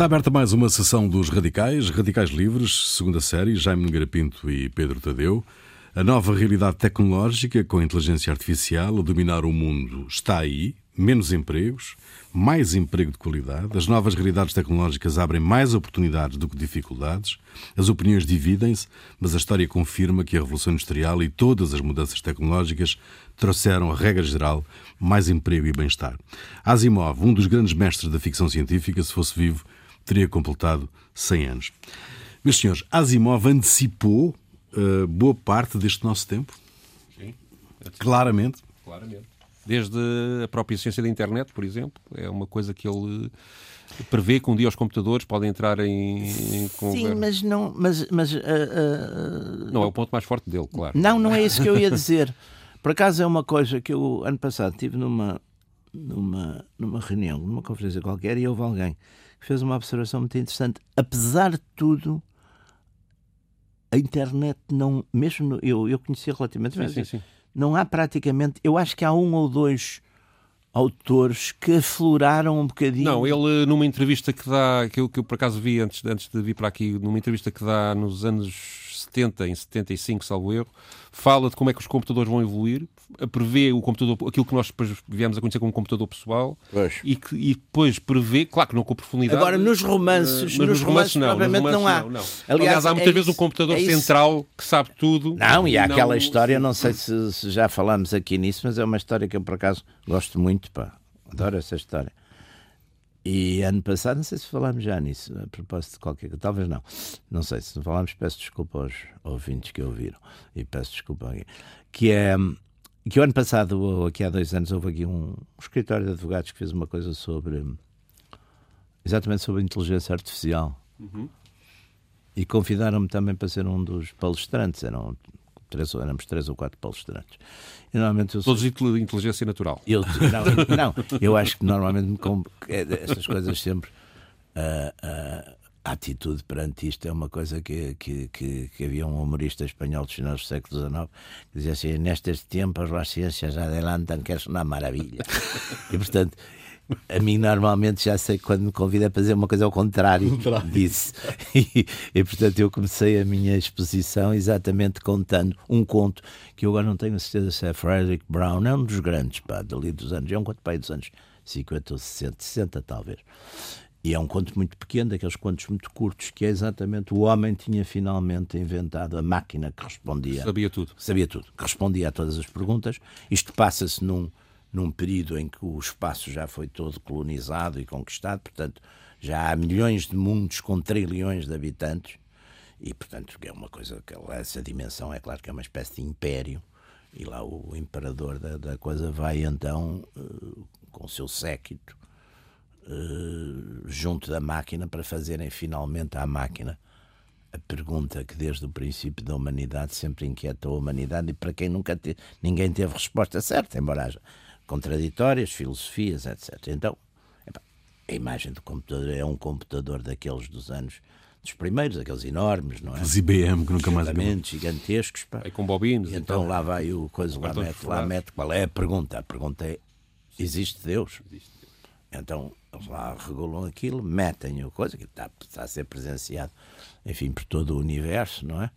Está aberta mais uma sessão dos Radicais, Radicais Livres, segunda série, Jaime Nogueira Pinto e Pedro Tadeu. A nova realidade tecnológica com a inteligência artificial a dominar o mundo está aí, menos empregos, mais emprego de qualidade, as novas realidades tecnológicas abrem mais oportunidades do que dificuldades, as opiniões dividem-se, mas a história confirma que a Revolução Industrial e todas as mudanças tecnológicas trouxeram, a regra geral, mais emprego e bem-estar. Asimov, um dos grandes mestres da ficção científica, se fosse vivo, teria completado 100 anos. Meus senhores, Asimov antecipou uh, boa parte deste nosso tempo? Sim. Claramente. Claramente. Desde a própria ciência da internet, por exemplo, é uma coisa que ele prevê que um dia os computadores podem entrar em, em Sim, mas não. Mas, mas, uh, uh, não é o ponto mais forte dele, claro. Não, não é isso que eu ia dizer. Por acaso é uma coisa que eu, ano passado, tive numa, numa, numa reunião, numa conferência qualquer, e houve alguém fez uma observação muito interessante. Apesar de tudo, a internet não. Mesmo no, eu, eu conhecia relativamente bem. Sim, sim, sim não há praticamente. Eu acho que há um ou dois autores que afloraram um bocadinho. Não, ele numa entrevista que dá, que eu, que eu por acaso vi antes, antes de vir para aqui, numa entrevista que dá nos anos 70, em 75, salvo erro, fala de como é que os computadores vão evoluir, prevê o computador, aquilo que nós depois viemos a conhecer como computador pessoal e, que, e depois prevê, claro que não com profundidade. Agora, nos romances, mas nos, romances, não, nos romances não há. Não, não. Aliás, Aliás, há muitas é vezes isso, um computador é central que sabe tudo. Não, e há não... aquela história, não sei se, se, já falamos aqui nisso, mas é uma história que eu por acaso gosto muito, pá. Adoro essa história. E ano passado, não sei se falámos já nisso, a propósito de qualquer coisa, talvez não. Não sei, se não falámos, peço desculpa aos ouvintes que ouviram. E peço desculpa aqui. Que é que o ano passado, ou aqui há dois anos, houve aqui um, um escritório de advogados que fez uma coisa sobre. exatamente sobre a inteligência artificial. Uhum. E convidaram-me também para ser um dos palestrantes. Eram três, éramos três ou quatro palestrantes. E normalmente eu Todos de inteligência natural. Eu, não, não, eu acho que normalmente me é, estas coisas sempre. Uh, uh, a atitude perante isto é uma coisa que, que, que, que havia um humorista espanhol dos finais do século XIX que dizia assim: Nestes tempos as ciências adelantam, que é uma maravilha. e portanto, a mim normalmente já sei quando me convida para fazer uma coisa ao contrário disso. E, e, portanto eu comecei a minha exposição exatamente contando um conto que eu agora não tenho certeza se é Frederick Brown, é um dos grandes, pá, dali dos anos, é um conto pai dos anos 50 ou 60, 60 talvez. E é um conto muito pequeno, daqueles contos muito curtos, que é exatamente o homem tinha finalmente inventado a máquina que respondia. Sabia tudo. Sabia tudo, que respondia a todas as perguntas. Isto passa-se num, num período em que o espaço já foi todo colonizado e conquistado, portanto, já há milhões de mundos com trilhões de habitantes. E, portanto, é uma coisa que essa dimensão é claro que é uma espécie de império. E lá o imperador da, da coisa vai então, uh, com o seu séquito, uh, junto da máquina para fazerem finalmente à máquina a pergunta que desde o princípio da humanidade sempre inquietou a humanidade e para quem nunca te, ninguém teve resposta certa, embora haja contraditórias, filosofias, etc. Então, epa, a imagem do computador é um computador daqueles dos anos dos primeiros, aqueles enormes, não é? Os IBM que nunca mais gigantescos. Pá. E com bobinos. E então, então lá vai o coisa, lá mete, lá mete qual é a pergunta. A pergunta é: existe Deus? Existe. Então, eles lá regulam aquilo, metem o coisa, que está, está a ser presenciado, enfim, por todo o universo, não é?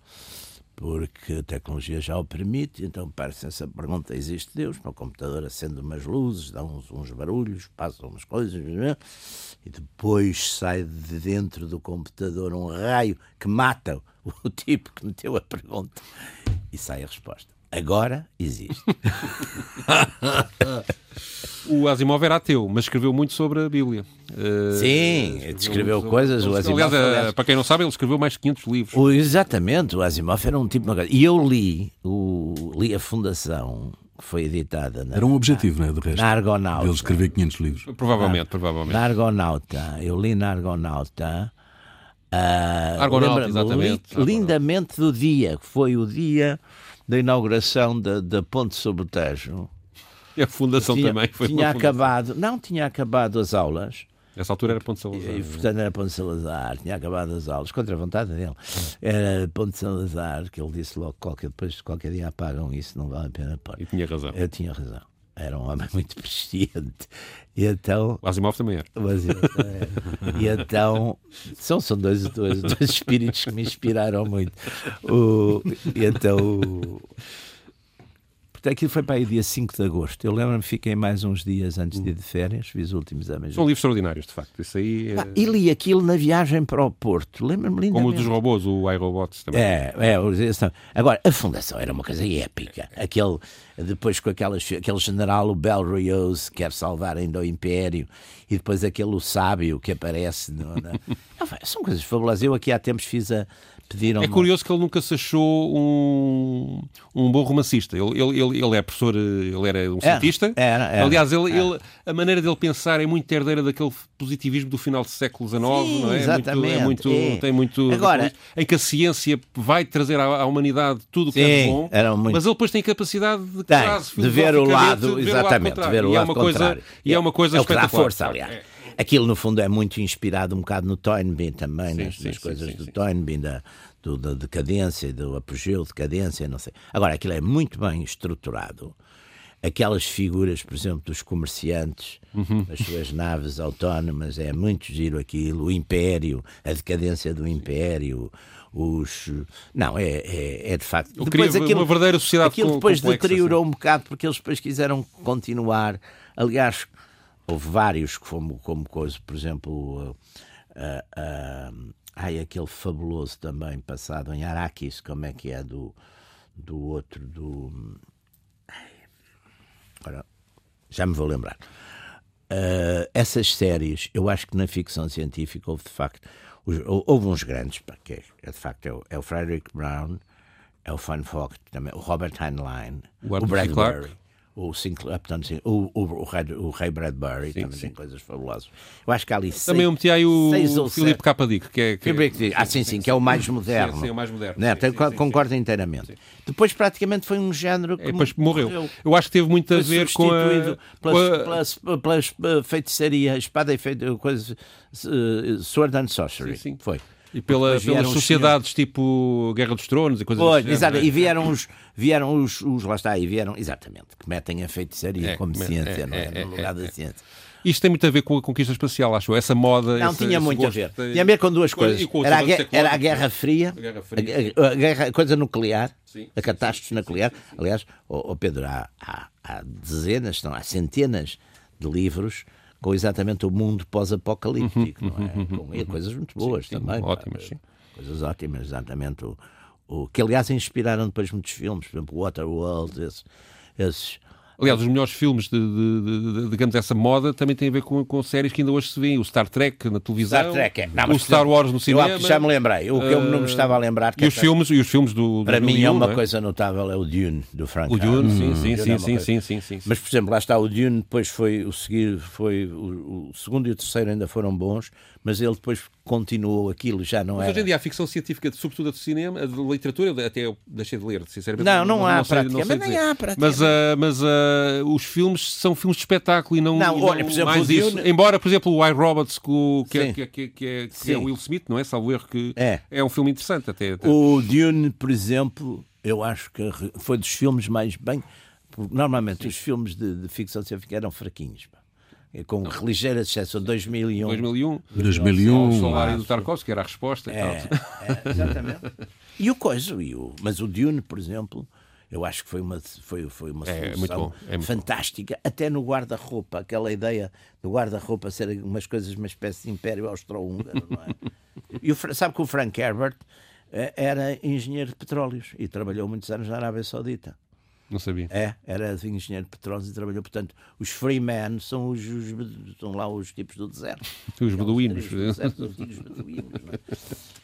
Porque a tecnologia já o permite, então parece essa pergunta: existe Deus? No computador acende umas luzes, dá uns, uns barulhos, passam umas coisas, é? e depois sai de dentro do computador um raio que mata o tipo que meteu a pergunta e sai a resposta. Agora existe. o Asimov era ateu, mas escreveu muito sobre a Bíblia. Uh, Sim, escreveu sobre, coisas. O Asimov, aliás, aliás, para quem não sabe, ele escreveu mais de 500 livros. O, exatamente, o Asimov era um tipo. E eu li, o, li a Fundação que foi editada. Na, Era um objetivo, não é? De resto. Na Argonauta. Ele escreveu 500 livros. Provavelmente, na, provavelmente. Na Argonauta. Eu li na Argonauta. Uh, Argonauta, exatamente. Li, lindamente do dia, que foi o dia da inauguração da, da Ponte sobre o Tejo. E a fundação tinha, também foi tinha acabado, não tinha acabado as aulas. Nessa altura era Ponte Salazar. E, portanto, era Ponte Salazar, tinha acabado as aulas, contra a vontade dele. Era Ponte Salazar, que ele disse logo, qualquer, depois qualquer dia apagam isso, não vale a pena pôr. E tinha razão. Eu tinha razão. Era um homem muito persistente. E então. O Asimov também era. Mas, é. e então. São, são dois, dois, dois espíritos que me inspiraram muito. O, e então. O, Aquilo foi para aí dia 5 de agosto. Eu lembro-me, fiquei mais uns dias antes de ir de férias, fiz os últimos exames. São livros extraordinários, de facto. Isso aí. É... Ah, e li aquilo na viagem para o Porto. Lembro-me lindamente. Como o dos robôs, o iRobots também. É, é. Agora, a fundação era uma coisa épica. Aquele, depois com aquelas, aquele general, o Bel Rios, que quer salvar ainda o Império, e depois aquele sábio que aparece. No, na... São coisas fabulosas. Eu aqui há tempos fiz a Pediram é curioso que ele nunca se achou um, um bom romancista. Ele, ele, ele, é professor, ele era um cientista. Era, era, Aliás, ele, ele, a maneira dele pensar é muito herdeira daquele positivismo do final do século XIX, Sim, não é? Exatamente. É muito, é muito, Tem muito. Agora, em que a ciência vai trazer à, à humanidade tudo o que é bom, muito... mas ele depois tem capacidade de, tem, de ver o lado, de exatamente, de ver o lado, e é uma coisa, e é uma coisa é o que dá força, aliás. Aquilo, no fundo, é muito inspirado um bocado no Toynbee também, sim, nas, sim, nas sim, coisas do Toynbee, da, do, da decadência, do apogeu, decadência, não sei. Agora, aquilo é muito bem estruturado. Aquelas figuras, por exemplo, dos comerciantes, uhum. as suas naves autónomas, é muito giro aquilo. O Império, a decadência do Império, os. Não, é, é, é de facto. Eu depois aquilo, uma verdadeira sociedade Aquilo depois complexa, deteriorou assim. um bocado porque eles depois quiseram continuar. Aliás, houve vários, como, como coisa, por exemplo. Uh, uh, Ai, aquele fabuloso também passado em Araquis, como é que é do, do outro, do. Agora, já me vou lembrar. Uh, essas séries, eu acho que na ficção científica houve de facto. Houve uns grandes, porque é, de facto é o, é o Frederick Brown, é o Fun Fox, também, o Robert Heinlein, o, o Bradbury o Sinclair, portanto, sim, o, o, o, Rei, o Rei Bradbury sim, também sim. tem coisas fabulosas. Eu acho que há ali seis, Também eu meti aí o Filipe K. Dick, que é. Que é... Ah, sim, sim, que é o mais moderno. Sim, sim, o mais moderno. Né? concordo inteiramente. Depois, praticamente, foi um género que. É, depois morreu. morreu. Eu acho que teve muito a ver com a. Pelas, pelas, pelas, feitiçaria, espada e feitiçaria, coisas. Uh, sword and Sorcery. Sim, sim. Foi. E pela, pelas sociedades senhores... tipo Guerra dos Tronos e coisas assim. Exato, é? e vieram os, vieram os, os, lá está, e vieram, exatamente, que metem a feitiçaria é, como ciência, é, não é? é no lugar da ciência. Isto tem muito a ver com a conquista espacial, acho Essa moda. Não, esse, tinha esse muito a ver. Tinha a ver com duas coisas. Com era, a guerra, era a Guerra Fria, a, guerra fria. A, a, guerra, a coisa nuclear, sim, a catástrofe nuclear. Aliás, oh, oh Pedro, há, há, há dezenas, não, há centenas de livros com exatamente o mundo pós-apocalíptico, uhum, não é? Uhum, com uhum, coisas muito boas sim, também. Ótimas, sim. Coisas ótimas, exatamente. O, o, que aliás inspiraram depois muitos filmes, por exemplo, Waterworld, esses, esses Aliás, os melhores filmes de, de, de, digamos, essa moda também têm a ver com, com séries que ainda hoje se vêem. O Star Trek na televisão, Star Trek, é. não, o Star Wars no cinema. Eu já me lembrei. O que eu não me estava a lembrar... e, os filmes, e os filmes do, Para mim é uma é? coisa notável, é o Dune, do Frank O Dune, sim, sim, sim, sim, sim, sim, Mas, por exemplo, lá está o Dune, depois foi o seguir, foi o segundo e o terceiro ainda foram bons, mas ele depois continuou aquilo, já não mas era. Hoje em dia a ficção científica, sobretudo a do cinema, a de literatura, até eu deixei de ler, sinceramente. Não, não, não há praticamente, mas nem há praticamente. Mas, uh, mas uh, os filmes são filmes de espetáculo e não, não, e olha, não por exemplo, mais isso. Embora, por exemplo, o iRobots, que, que, é, que, que, que, é, que é Will Smith, não é? Salvo erro, que é, é um filme interessante até, até. O Dune, por exemplo, eu acho que foi dos filmes mais bem... Normalmente Sim. os filmes de, de ficção científica eram fraquinhos, pá com ligeira exceção, 2001. 2001. 2001. O salário do Tarkovsky era a resposta. É, é, exatamente. e o coisa, e o, mas o Dune, por exemplo, eu acho que foi uma, foi, foi uma é, solução é fantástica, até no guarda-roupa, aquela ideia do guarda-roupa ser umas coisas, uma espécie de império austro-húngaro, não é? E o, sabe que o Frank Herbert eh, era engenheiro de petróleos e trabalhou muitos anos na Arábia Saudita. Não sabia. É, era engenheiro de petróleo e trabalhou. Portanto, os freemen são, os, os, são lá os tipos do deserto. Os beduínos. Os beduínos não, é?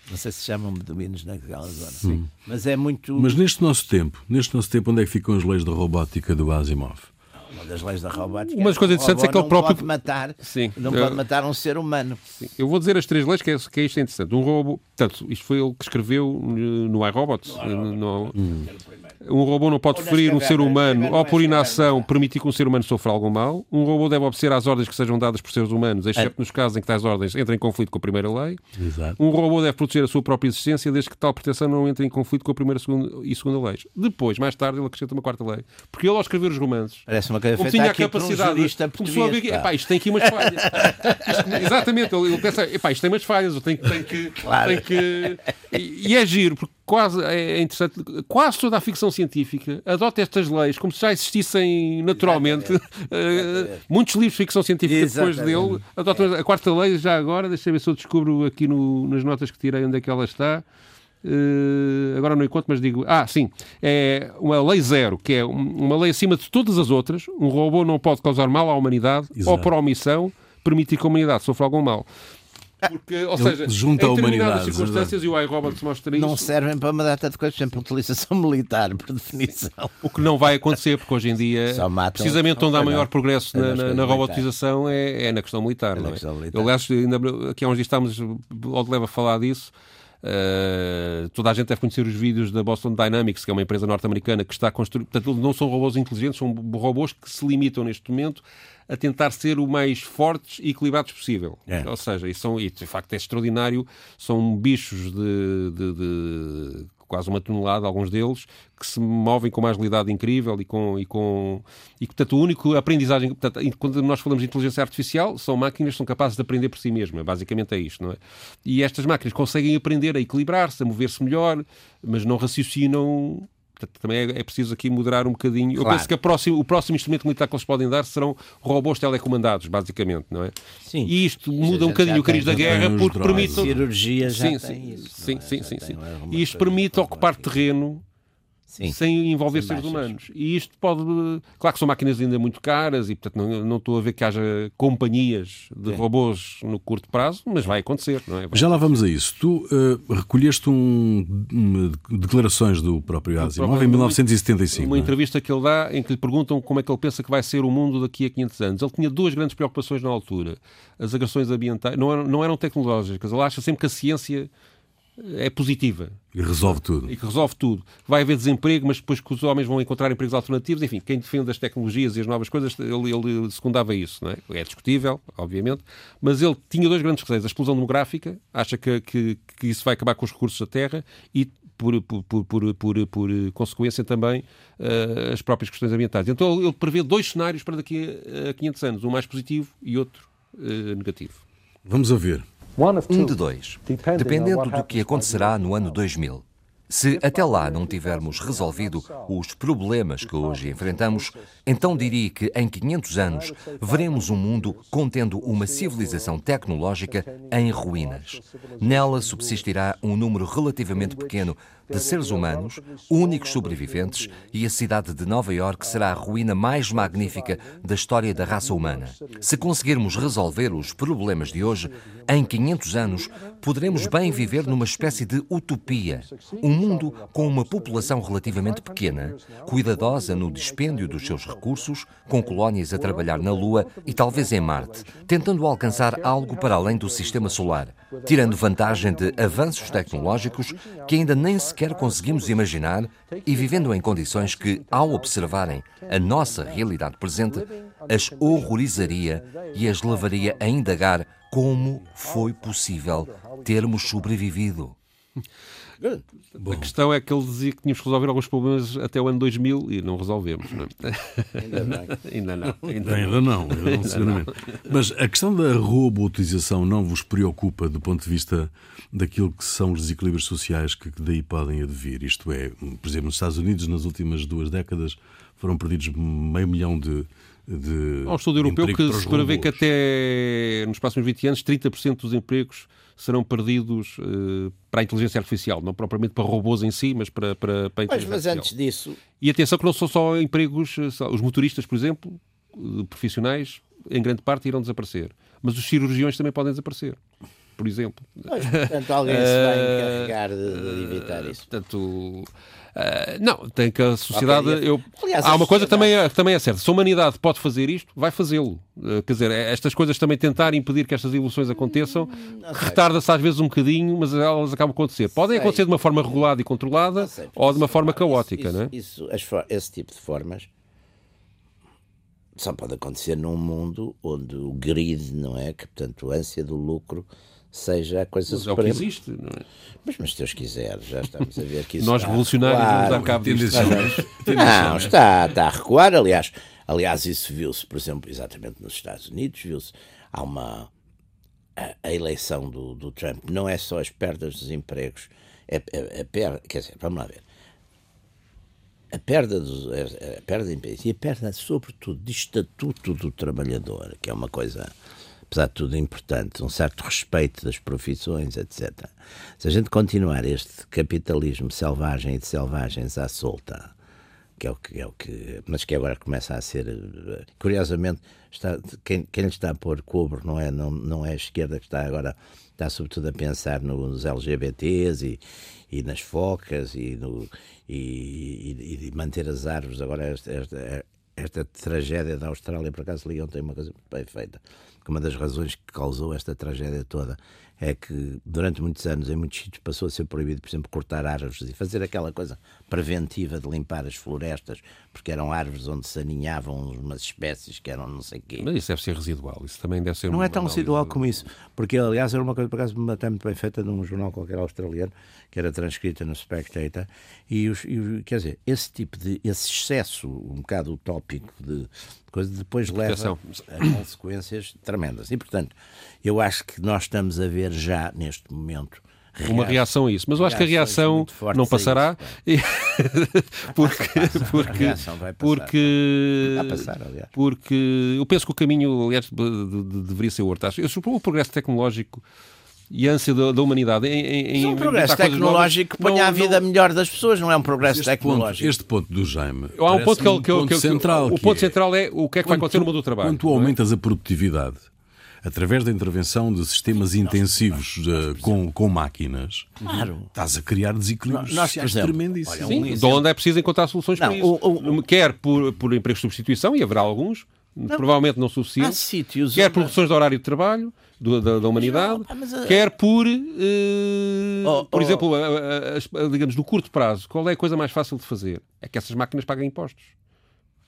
não sei se chamam beduínos naquela zona. Sim. Mas é muito. Mas neste nosso tempo, neste nosso tempo, onde é que ficam as leis da robótica do Asimov? Uma das leis da robótica. Uma das coisas interessantes é que ele próprio. Pode matar, Sim. Não pode matar um ser humano. Sim. Eu vou dizer as três leis, que é, que é isto é interessante. Um robô, Portanto, isto foi ele que escreveu no iRobot. No, no, um robô não pode ferir um ser humano ou, por inação, permitir que um ser humano sofra algum mal. Um robô deve obedecer às ordens que sejam dadas por seres humanos, exceto nos casos em que tais ordens entrem em conflito com a primeira lei. Exato. Um robô deve proteger a sua própria existência desde que tal proteção não entre em conflito com a primeira segunda, e segunda leis. Depois, mais tarde, ele acrescenta uma quarta lei. Porque ele, ao escrever os romances, Parece uma como tinha a um capacidade, jurista começou a ver que epá, isto tem aqui umas falhas. Isto- exatamente, ele, pensa, epá, isto tem umas falhas, eu tenho, tenho que. Claro. tenho que e, e é giro, porque quase é é interessante, quase toda a ficção científica adota estas leis como se já existissem naturalmente. Eh, muitos livros de ficção científica depois Exatamente. dele adotam a quarta lei já agora, deixa eu ver se eu descubro aqui no- nas notas que tirei onde é que ela está. Eh, agora não encontro, mas digo. Ah, sim. É uma lei zero, que é um- uma lei acima de todas as outras. Um robô não pode causar mal à humanidade Exato. ou, por omissão, permitir que a humanidade sofra algum mal. Porque, ou seja, junta a em determinadas humanidade, circunstâncias, e o iRobot mostra isso, Não servem para uma data de coisas, exemplo, utilização militar, por definição. o que não vai acontecer, porque hoje em dia, precisamente onde há maior não. progresso É na, na- na robotização é, é na questão militar. na não é? questão militar. Eu, aliás, ainda, aqui há uns dias estávamos, onde leva a falar disso, Uh, toda a gente deve conhecer os vídeos da Boston Dynamics, que é uma empresa norte-americana que está a construir. Portanto, não são robôs inteligentes, são robôs que se limitam neste momento a tentar ser o mais fortes e equilibrados possível. É. Ou seja, e, são, e de facto é extraordinário, são bichos de, de- de quase uma tonelada, alguns deles, que se movem com uma agilidade incrível e com. E, com, e portanto, o único aprendizagem. Portanto, quando nós falamos de inteligência artificial, são máquinas que são capazes de aprender por si mesmas. Basicamente é isto, não é? E estas máquinas conseguem aprender a equilibrar-se, a mover-se melhor, mas não raciocinam. Portanto, também é, é preciso aqui moderar um bocadinho. Eu Claro. penso que a próximo- o próximo instrumento militar que eles podem dar serão robôs telecomandados, basicamente, não é? Sim. E isto muda um bocadinho o cariz da guerra porque permite. Cirurgia já sim, tem sim, isso. sim, é? sim, sim, sim. E isto permite ocupar terreno Sim. sem envolver Sem seres baixas. humanos. E isto pode. Claro que são máquinas ainda muito caras e, portanto, não, não estou a ver que haja companhias de robôs no curto prazo, mas vai acontecer, não é? Vai. Já lá vamos a isso. Tu eh, recolheste um, declarações do próprio Asimov em próprio- 1975. Uma não é? entrevista que ele dá em que lhe perguntam como é que ele pensa que vai ser o mundo daqui a 500 anos. Ele tinha duas grandes preocupações na altura. As agressões ambientais não eram, não eram tecnológicas. Ele acha sempre que a ciência é positiva E resolve tudo. e que resolve tudo. Vai haver desemprego, mas depois que os homens vão encontrar empregos alternativos. Enfim, quem defende as tecnologias e as novas coisas, ele, ele secundava isso. Não é? é discutível, obviamente, mas ele tinha dois grandes receios. A explosão demográfica, acha que, que, que isso vai acabar com os recursos da terra e, por, por, por, por, por, consequência, também eh, as próprias questões ambientais. Então ele, prevê dois cenários para daqui a, a 500 anos, um mais positivo e outro eh, negativo. Vamos a ver. Um de dois, dependendo do que acontecerá no ano 2000. Se até lá não tivermos resolvido os problemas que hoje enfrentamos, então diria que em 500 anos veremos um mundo contendo uma civilização tecnológica em ruínas. Nela subsistirá um número relativamente pequeno de seres humanos, únicos sobreviventes, e a cidade de Nova Iorque será a ruína mais magnífica da história da raça humana. Se conseguirmos resolver os problemas de hoje, em 500 anos poderemos bem viver numa espécie de utopia. Um mundo com uma população relativamente pequena, cuidadosa no dispêndio dos seus recursos, com colónias a trabalhar na Lua e talvez em Marte, tentando alcançar algo para além do sistema solar, tirando vantagem de avanços tecnológicos que ainda nem sequer conseguimos imaginar e vivendo em condições que, ao observarem a nossa realidade presente, as horrorizaria e as levaria a indagar como foi possível termos sobrevivido. A questão é que ele dizia que tínhamos que resolver alguns problemas até o ano 2000 e não resolvemos. Não é? Ainda bem. ainda não. Ainda não. Ainda não, ainda não, seguramente. Mas a questão da robotização não vos preocupa do ponto de vista daquilo que são os desequilíbrios sociais que daí podem advir? Isto é, por exemplo, nos Estados Unidos, nas últimas duas décadas, foram perdidos meio milhão de. de Há um estudo europeu que se prevê que até nos próximos 20 anos 30% dos empregos serão perdidos eh, para a inteligência artificial, não propriamente para robôs em si, mas para, para, para a inteligência mas artificial. antes disso, E atenção que não são só empregos, eh, os motoristas, por exemplo, eh, profissionais, em grande parte irão desaparecer. Mas os cirurgiões também podem desaparecer. por exemplo. Pois, portanto, alguém se vai encarregar de, de evitar isso. Portanto, Uh, não, tem que a sociedade. Okay. Eu, Aliás, há uma coisa que também, é, que também é certa: se a humanidade pode fazer isto, vai fazê-lo. Uh, quer dizer, é, estas coisas também tentar impedir que estas evoluções aconteçam, retarda-se às vezes um bocadinho, mas elas acabam a acontecer. Podem sei. acontecer de uma forma regulada e controlada sei, ou de uma forma caótica, isso, não é? Isso, esse tipo de formas só pode acontecer num mundo onde o grid, não é? Que, portanto, a ânsia do lucro seja a coisa mas suprema. É o que existe, não é? Mas, mas se Deus quiser, já estamos a ver que isso Nós revolucionários vamos dar cabo disto. Não, está, está a recuar, aliás. Aliás, isso viu-se, por exemplo, exatamente nos Estados Unidos, viu-se, há uma... A, a eleição do, do, Trump não é só as perdas dos empregos, é, é, é per, quer dizer, vamos lá ver, a perda, dos, a perda de empregos e a perda, sobretudo, de estatuto do trabalhador, que é uma coisa apesar de tudo importante, um certo respeito das profissões, etc. Se a gente continuar este capitalismo selvagem e de selvagens à solta, que é o que, é o que mas que agora começa a ser, curiosamente, está, quem, quem lhe está a pôr cobro não é, não, não é a esquerda que está agora, está sobretudo a pensar nos LGBTs e, e nas focas e, no, e, e, manter as árvores. Agora, esta, esta, esta tragédia da Austrália, por acaso, Leão tem uma coisa bem feita que uma das razões que causou esta tragédia toda é que durante muitos anos em muitos sítios passou a ser proibido, por exemplo, cortar árvores e fazer aquela coisa preventiva de limpar as florestas, porque eram árvores onde se aninhavam umas espécies que eram não sei quê. Mas isso deve ser residual, isso também deve ser Não é tão residual como isso, porque aliás era uma coisa, por acaso, até muito bem feita num jornal qualquer australiano, que era transcrita no Spectator, e, os, e quer dizer, esse tipo de, esse excesso um bocado utópico de, coisa depois leva a consequências tremendas. E, portanto, eu acho que nós estamos a ver já neste momento uma reação a isso. Mas eu acho que a reação não passará. Isso, porque, porque, porque, passar, porque eu penso que o caminho, aliás, deveria ser. Eu suponho o progresso tecnológico e a ânsia da, da humanidade em, em, é um progresso tecnológico que ponha a vida não... melhor das pessoas, não é um progresso este tecnológico. Ponto, este ponto do Jaime. Há um ponto que, um que, ponto que, central. O ponto central é o que é que vai acontecer no mundo do trabalho. Quando tu é? aumentas a produtividade através da intervenção de sistemas intensivos uh, com, com máquinas, claro. estás a criar desequilíbrios nós, sociais tremendíssimos. Sim, de onde é preciso encontrar soluções não, para isso. O, o, Quer por, por empregos de substituição, e haverá alguns, não, provavelmente não suficientes, sítios quer por reduções de horário de trabalho do, da, da, humanidade, mas, mas, quer por, uh, oh, por oh. exemplo, a, a, a, digamos, no curto prazo, qual é a coisa mais fácil de fazer? É que essas máquinas paguem impostos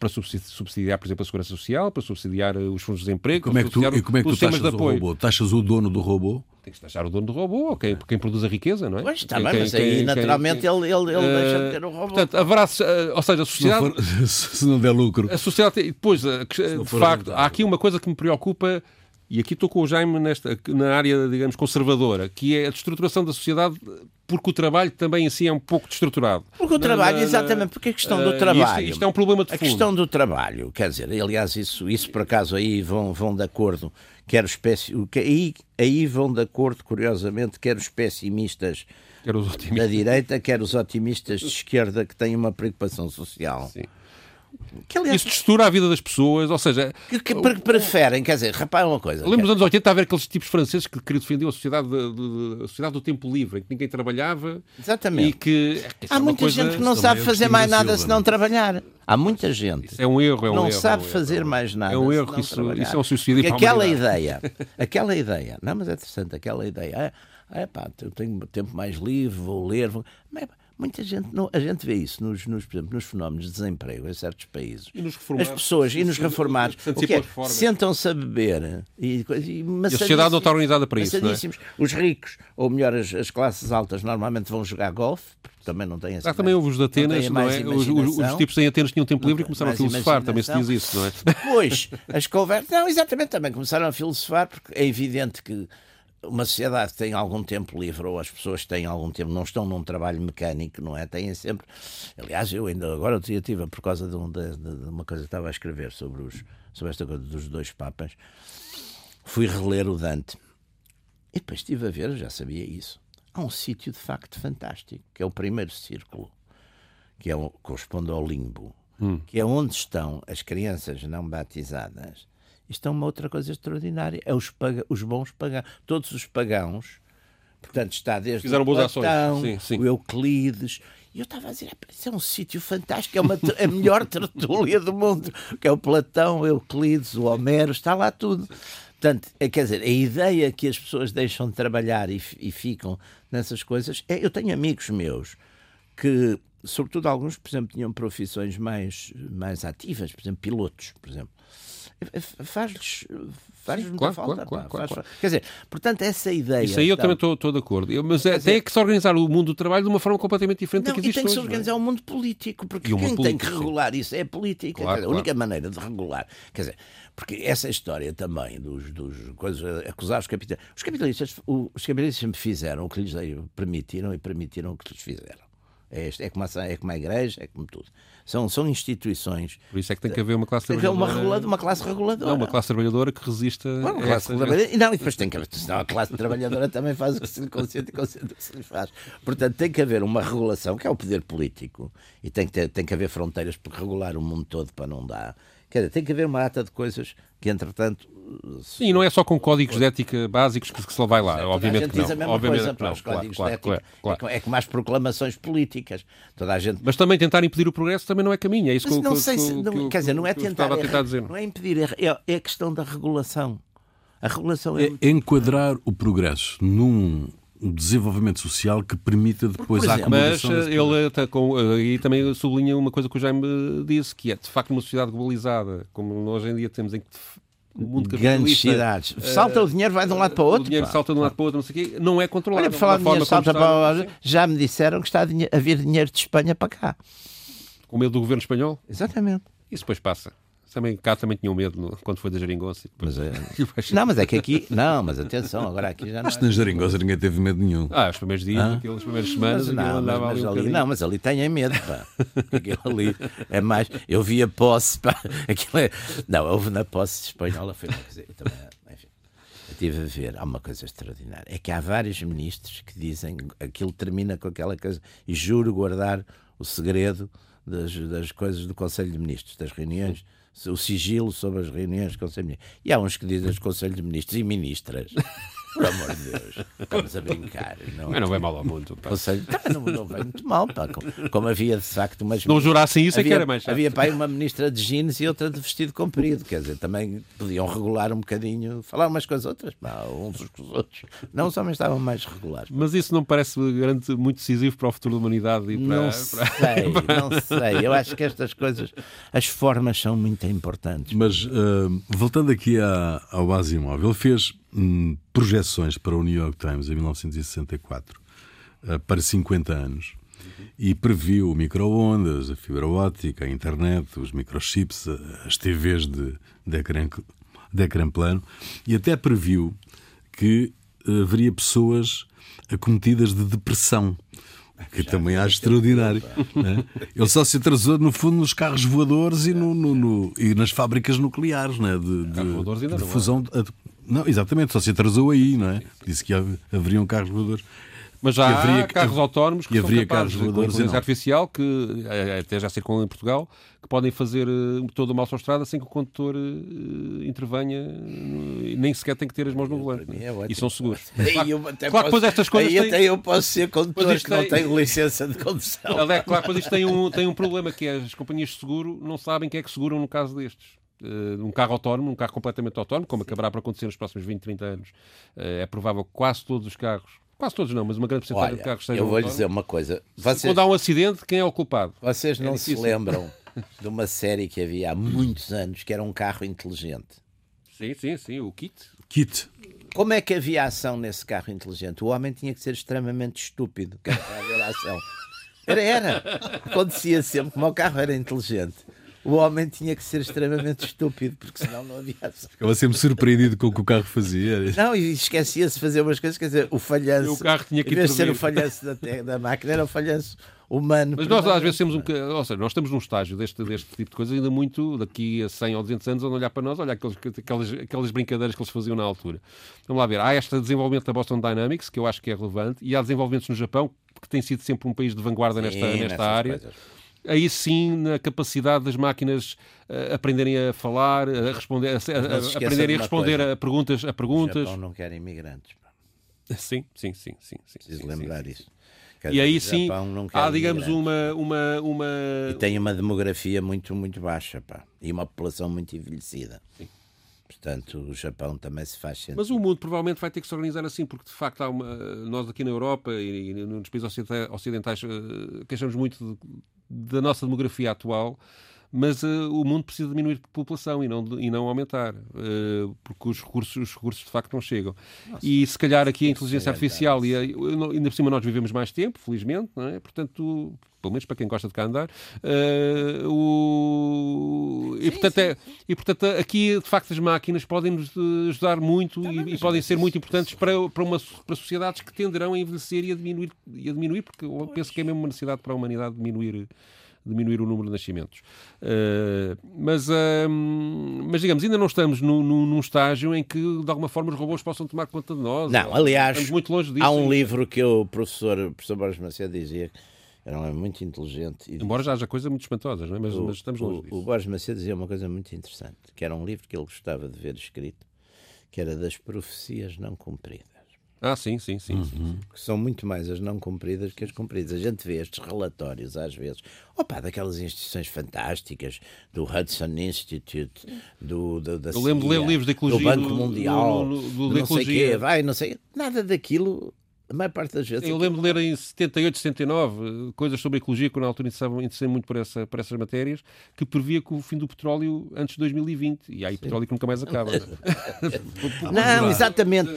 para subsidiar, por exemplo, a segurança social, para subsidiar eh, os fundos de desemprego, como é que tu, e como é que tu taxas o robô? Taxas o dono do robô? Tem que taxar o dono do robô, ou quem, quem produz a riqueza, não é? Pois está quem, bem, mas aí naturalmente quem, ele, ele, ele uh, deixa de ter o robô. Portanto, haverá, uh, ou seja, a sociedade... Se não, for, se não der lucro. A sociedade, depois, uh, de facto, há aqui uma coisa que me preocupa e aqui estou com o Jaime nesta, na área, digamos, conservadora, que é a destruturação da sociedade, porque o trabalho também assim é um pouco destruturado. Porque o trabalho, na, exatamente, porque a questão do uh, trabalho. Isto, isto, é um problema de fundo. A questão do trabalho, quer dizer, aliás, isso, isso por acaso aí vão, vão de acordo, quer espécie, aí, aí vão de acordo, curiosamente, quer os pessimistas quer os da direita, quer os otimistas de esquerda que têm uma preocupação social. Sim. Que, aliás, Isso textura a vida das pessoas, ou seja... Que, que preferem, quer dizer, repara uma coisa... Lembro dos anos 80 a aqueles tipos franceses que queriam defender a sociedade, de, de, a sociedade do tempo livre, em que ninguém trabalhava... Exatamente. E que... Há muita coisa... gente que não sabe fazer mais nada se não trabalhar. Há muita gente. Isso é um erro, é um não erro. Não sabe é um fazer mais nada. É um erro, isso, isso, é um suicídio para aquela ideia, aquela ideia, não, mas é interessante, aquela ideia, é, é pá, eu tenho tempo mais livre, vou ler, vou... Mas, Muita gente, não, a gente vê isso nos, nos, por exemplo, nos fenómenos de desemprego em certos países. E nos reformados. As pessoas, e nos reformados, é, sentam-se a beber. E, e, e a sociedade não está organizada para isso. Não é? Os ricos, ou melhor, as, as, classes altas, normalmente vão jogar golfe, também não têm assim. Ah, também houve os de Atenas, não, não é? Os, os, os, tipos em Atenas tinham tempo livre e começaram a filosofar, também se diz isso, não é? Depois, as conversas. Não, exatamente, também começaram a filosofar, porque é evidente que uma sociedade que tem algum tempo livre, ou as pessoas que têm algum tempo, não estão num trabalho mecânico, não é? Têm sempre. Aliás, eu ainda agora eu tive, por causa de, um, de, de, uma coisa que estava a escrever sobre, os, sobre esta coisa dos dois Papas, fui reler o Dante. E depois estive a ver, eu já sabia isso. Há um sítio de facto fantástico, que é o primeiro círculo, que é, corresponde ao limbo, hum. que é onde estão as crianças não batizadas Isto é uma outra coisa extraordinária. É os, paga, os bons pagãos. Todos os pagãos, portanto, está desde Fizeram o boas Platão, ações. Sim, sim. o Euclides. E eu estava a dizer, isso é um sítio fantástico, é uma, a melhor tertúlia do mundo, que é o Platão, o Euclides, o Homero, está lá tudo. Portanto, é, quer dizer, a ideia que as pessoas deixam de trabalhar e, e ficam nessas coisas, é, eu tenho amigos meus que, sobretudo alguns, por exemplo, tinham profissões mais, mais ativas, por exemplo, pilotos, por exemplo. Faz-lhes faz muita claro, falta. claro, claro, faz-. Quer dizer, portanto, essa ideia. Isso aí eu então- também estou, estou de acordo. Eu- mas é, Mas tem que se organizar o mundo do trabalho de uma forma completamente diferente Não, da que e existe tem que se é? organizar o mundo político, porque E quem tem que político, sim. regular isso é a política. Dizer. A única maneira de regular, quer dizer, porque essa história também dos, dos coisas, acusar os capitalistas. Os capitalistas, os capitalistas sempre fizeram o que lhes permitiram e permitiram o que lhes fizeram. É, este- é, como a, é como a igreja, é como tudo. São, são instituições. Por isso é que tem que haver uma classe Tem que haver uma, trabalhadora. uma classe reguladora. Não, uma classe trabalhadora que resista Uma a classe trabalhadora. E não, e depois tem que haver, senão a classe trabalhadora também faz o que se lhe consente e consente o que se lhe faz. Portanto, tem que haver uma regulação, que é o poder político, e tem que, ter, tem que haver fronteiras, porque regular o mundo todo para não dar. Quer dizer, tem que haver uma ata de coisas que, entretanto. se- E não é só com códigos de ética básicos que se vai lá, Toda a obviamente gente que diz a não. mesma Obviamente coisa que não. os Claro, códigos claro, de ética. claro, claro. É, como, é as proclamações políticas. Toda a gente. Mas também tentar impedir o progresso também não é caminho. É isso Mas que, não que- sei que- se. que- não- que- quer dizer, não é tentar. tentar dizer. Não é impedir, é, é a questão da regulação. A regulação é. É enquadrar o progresso num desenvolvimento social que permita depois Por a exemplo, Mas acomodação. desse eh, ele tá com, eh, aí também sublinha uma coisa que o Jaime disse, que é de facto uma sociedade globalizada, como hoje em dia temos em que o mundo Grandes cidades. Salta o dinheiro, vai de um lado para o outro. o dinheiro pá. salta de um lado para o outro, não sei o quê, não é controlado. Olha, por falar de forma dinheiro, salta está, para o já me disseram que está a, dinhe- a vir dinheiro de Espanha para cá. Com medo do governo espanhol, Exatamente. isso depois passa. Também, cá também tinham medo no- quando foi da Geringonça. Mas é... Não, mas é que aqui. Não, mas atenção, agora aqui já não. Isto na Jeringosa ninguém teve medo nenhum. Ah, os primeiros dias, Hã? aquelas primeiras semanas, Mas, não, mas, andava mas ali um ali, bocadinho. não, mas ali têm medo, pá. Aquilo ali é mais. Eu vi a posse, pá. Aquilo é... Não, houve na posse espanhola, foi uma coisa. eu também, enfim, eu estive a ver, há uma coisa extraordinária. É que há vários ministros que dizem aquilo termina com aquela coisa e juro guardar o segredo das, das coisas do Conselho de Ministros, das reuniões, o sigilo sobre as reuniões do Conselho de Ministros. E há uns que dizem os Conselhos de Ministros e ministras. Por amor de Deus, estamos a brincar. Não, Mas não vai mal ao mundo. pá. Conselho, tá, não, não vai muito mal, pá. Como, como havia de facto umas. Não jurassem isso, é que havia, era mais chato. Havia pá, uma ministra de jeans e outra de vestido comprido. Quer dizer, também podiam regular um bocadinho, falar umas com as outras, pá, uns com os outros. Não, os homens estavam mais regulares. Mas isso não parece grande, muito decisivo para o futuro da humanidade e para, Não para- sei, não sei. Eu acho que estas coisas, as formas são muito importantes. Mas ah, voltando aqui à, ao Asimov, ele fez hum, projeções para o New York Times em 1964 ah, para 50 anos e previu micro-ondas, a fibra óptica, a internet, os microchips, as TVs de, de, ecrã, de ecrã plano e até previu que ah, haveria pessoas acometidas de depressão. Que também acho extraordinário. né? Ele só se atrasou, no fundo, nos carros voadores e, no, no- no- e nas fábricas nucleares né? de, de, de fusão. de- não, exatamente, só se atrasou aí, não é? Disse que hav- haveriam carros voadores. Mas já haveria- há carros autónomos que e são haveria capazes, carros com voadores inteligência não. artificial, que eh, até já circulam em Portugal, que podem fazer eh, toda uma autostrada sem que o condutor eh, intervenha, nem sequer tem que ter as mãos no volante. é né? ótimo. E são seguros. Eu até Claro que depois estas coisas aí têm- até eu posso ser condutor Mas que não tem- tenho licença de condução. É claro, mas isto tem um, tem um problema que é as companhias de seguro não sabem quem é que seguram no caso destes. Eh, um carro autónomo, um carro completamente autónomo, como acabará por acontecer nos próximos 20, 30 anos, é provável que quase todos os carros, quase todos não, mas uma grande porcentagem de carros sejam eu vou lhe autónomos. dizer uma coisa. Vocês, Quando há um acidente, quem é o culpado? Vocês não se difícil. lembram de uma série que havia há muitos anos que era um carro inteligente? Sim, sim, sim, o kit. Kit. Como é que havia ação nesse carro inteligente? O homem tinha que ser extremamente estúpido para haver ação. Era, era. Acontecia sempre, como o carro era inteligente. O homem tinha que ser extremamente estúpido, porque senão não havia ação. Ficava sempre surpreendido com o que o carro fazia. Não, e esquecia-se de fazer umas coisas, quer dizer, o falhanço. O carro tinha que Em vez de ser o falhanço da, te- da máquina, era o falhanço humano. Mas nós às vezes temos um bocadinho, ou seja, nós estamos num estágio deste, deste tipo de coisa ainda muito, daqui a 100 ou 200 anos, a olhar para nós, olhar aqueles, aquelas, aquelas brincadeiras que eles faziam na altura. Vamos lá ver, há este desenvolvimento da Boston Dynamics, que eu acho que é relevante, e há desenvolvimentos no Japão, que tem sido sempre um país de vanguarda Sim, nesta, nesta área. coisas. Aí sim na capacidade das máquinas uh, aprenderem a falar, a responder, a, a, aprenderem a responder coisa. a perguntas, a perguntas. O Japão não quer imigrantes. Sim, sim, sim, sim. Preciso lembrar sim, isso. e aí sim há, digamos, uma, uma, uma. E tem uma demografia muito, muito baixa, pá. E uma população muito envelhecida. Sim. Portanto, o Japão também se faz sentir. Mas o mundo provavelmente vai ter que se organizar assim, porque de facto há uma, nós aqui na Europa e, nos países ocidentais uh, queixamos muito da nossa demografia atual, mas uh, o mundo precisa diminuir de população e não, e não aumentar, uh, porque os recursos, os recursos de facto não chegam. Nossa, e se calhar aqui a inteligência artificial, e a, ainda por cima nós vivemos mais tempo, felizmente, é? portanto pelo menos para quem gosta de cá andar. Uh, o... e, portanto, É, e portanto, aqui de facto as máquinas podem nos ajudar muito tá e, e, podem ser muito importantes para, para, uma, para sociedades que tenderão a envelhecer e a diminuir, e a diminuir porque eu penso que é mesmo uma necessidade para a humanidade diminuir diminuir o número de nascimentos. Uh, mas, uh, mas, digamos, ainda não estamos no, no, num estágio em que, de alguma forma, os robôs possam tomar conta de nós. Não, aliás, estamos muito longe disso. Há um livro que o professor, o professor Borges Macedo dizia era um homem muito inteligente. Embora já haja coisas muito espantosas, não é? mas, o, mas estamos longe o, disso. O Borges Macedo dizia uma coisa muito interessante, que era um livro que ele gostava de ver escrito, que era das profecias não cumpridas. Ah, sim, sim, sim, uhum. sim, Que são muito mais as não cumpridas que as cumpridas. A gente vê estes relatórios, às vezes, opa, daquelas instituições fantásticas, do Hudson Institute, do, do da Eu lembro de ler livros de ecologia do Banco Mundial, do, do, do, não sei quê, vai, não sei, nada daquilo a maior parte das vezes. Eu lembro de ler em 78, 79 coisas sobre ecologia, que na altura interessei muito por, essa, por essas matérias, que previa que o fim do petróleo antes de 2020. E aí petróleo que nunca mais acaba. não, exatamente.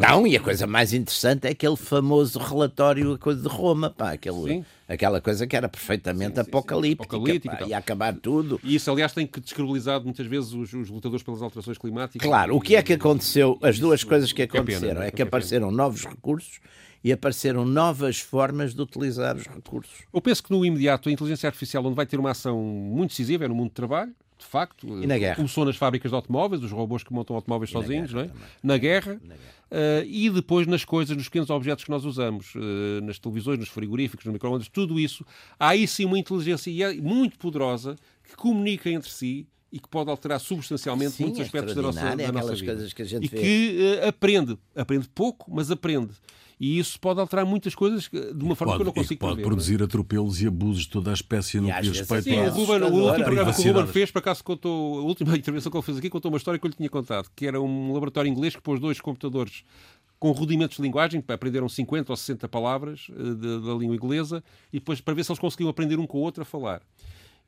Não, e a coisa mais interessante é aquele famoso relatório, a coisa de Roma, pá, aquele. Sim aquela coisa que era perfeitamente sim, sim, apocalíptica, apocalíptica pá, ia acabar tudo. E isso, aliás, tem que descredibilizar muitas vezes os, os, lutadores pelas alterações climáticas. Claro, o que é que aconteceu? As duas coisas que aconteceram é, pena, é que apareceram novos recursos e apareceram novas formas de utilizar os recursos. Eu penso que no imediato a inteligência artificial onde vai ter uma ação muito decisiva é no mundo do trabalho, de facto. E na guerra. Começou nas fábricas de automóveis, os robôs que montam automóveis e sozinhos, na guerra, não é? Na guerra. Na guerra. Uh, e depois nas coisas, nos pequenos objetos que nós usamos, uh, nas televisões, nos frigoríficos, nos microondas, tudo isso. Há aí sim uma inteligência muito poderosa que comunica entre si e que pode alterar substancialmente sim, muitos aspectos da nossa, da nossa vida. Que e vê. que uh, aprende. Aprende pouco, mas aprende. E isso pode alterar muitas coisas de uma forma pode, que eu não consigo pode prever, produzir não? atropelos e abusos de toda a espécie no que diz respeito Sim, o, Ruben, o último programa que o Ruben fez, por acaso contou, a última intervenção que ele fez aqui, contou uma história que eu lhe tinha contado, que era um laboratório inglês que pôs dois computadores com rudimentos de linguagem, aprenderam 50 ou 60 palavras uh, da língua inglesa, e depois para ver se eles conseguiam aprender um com o outro a falar.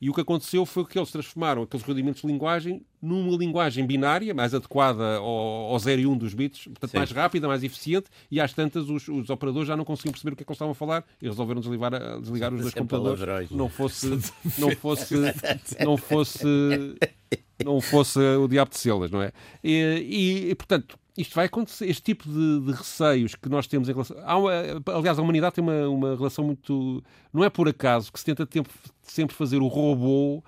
E o que aconteceu foi que eles transformaram aqueles rudimentos de linguagem numa linguagem binária, mais adequada ao, ao 0 e 1 um dos bits, portanto Sim. mais rápida, mais eficiente, e às tantas os, os, operadores já não conseguiam perceber o que é que eles estavam a falar e resolveram desligar, desligar os dois computadores. Não fosse, não fosse, não fosse, não fosse o diabo de celas, não é? E, e, portanto, isto vai acontecer, este tipo de, de, receios que nós temos em relação. Uma, aliás, a humanidade tem uma, uma relação muito. Não é por acaso que se tenta tempo, sempre fazer o robô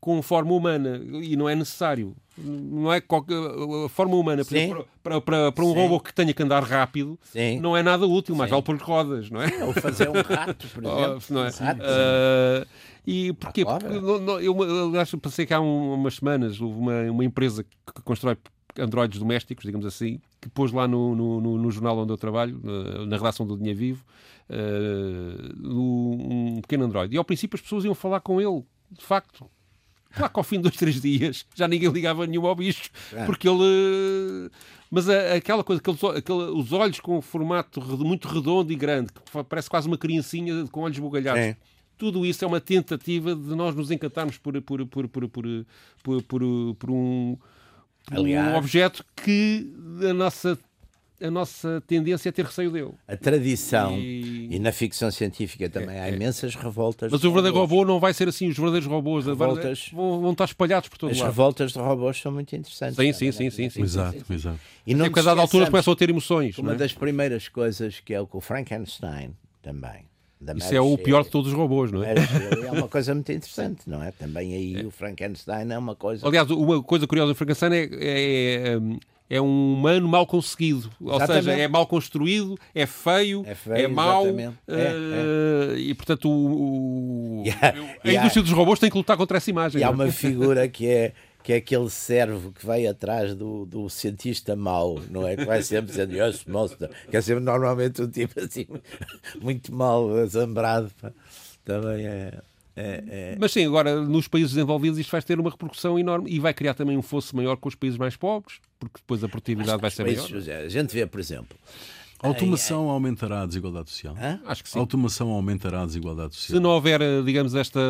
com forma humana e não é necessário. Não é qualquer, a forma humana para, para, para, para, um Sim. robô que tenha que andar rápido Sim. não é nada útil, mais vale pôr rodas, não é? Ou fazer um rato, por exemplo. não é? Uh, e porquê? Porque, não, não, eu aliás, pensei que há um, umas semanas houve uma, uma empresa que constrói androides domésticos, digamos assim, que pôs lá no, no, no jornal onde eu trabalho, na redação do Dinheiro Vivo, uh, um pequeno androide. E ao princípio as pessoas iam falar com ele, de facto. Claro que ao fim de dois, três dias já ninguém ligava nenhum ao bicho, é. porque ele. Mas a, aquela coisa, aqueles, aquele, os olhos com um formato muito redondo e grande, que parece quase uma criancinha com olhos bugalhados. É. Tudo isso é uma tentativa de nós nos encantarmos por, por, por, por, por, por, por, por um Aliás, um objeto que a nossa a nossa tendência é ter receio dele. A tradição, e, e na ficção científica também é, há é. imensas revoltas. Mas o verdadeiro robô não vai ser assim. Os verdadeiros robôs revoltas, vão, vão estar espalhados por todo As lado. As revoltas de robôs são muito interessantes. Sim, sim, sim, sim, sim. Exato, sim, sim. exato. E não Porque a dada altura começam a ter emoções. Uma é? das primeiras coisas que é o que o Frankenstein também isso é o pior de todos os robôs, não é? É uma coisa muito interessante, não é? Também aí é. o Frankenstein é uma coisa. Aliás, uma coisa curiosa do Frankenstein é, é, é, é um humano mal conseguido. Ou seja, é mal construído, é feio, é, feio, é mau. Uh. E, portanto, o, o a, a indústria dos robôs tem que lutar contra essa imagem. E há é? uma figura que é que é aquele servo que vai atrás do, do cientista mau, não é? Que vai sempre dizendo, yes, monster, que é sempre normalmente um tipo assim, muito mal azambrado. Também é, é, é... Mas sim, agora nos países desenvolvidos isto vai ter uma repercussão enorme e vai criar também um fosso maior com os países mais pobres, porque depois a produtividade vai ser países, maior. A gente vê, por exemplo, a automação aumentará a desigualdade social? Hã? Acho que sim. A automação aumentará a desigualdade social? Se não houver, digamos, esta,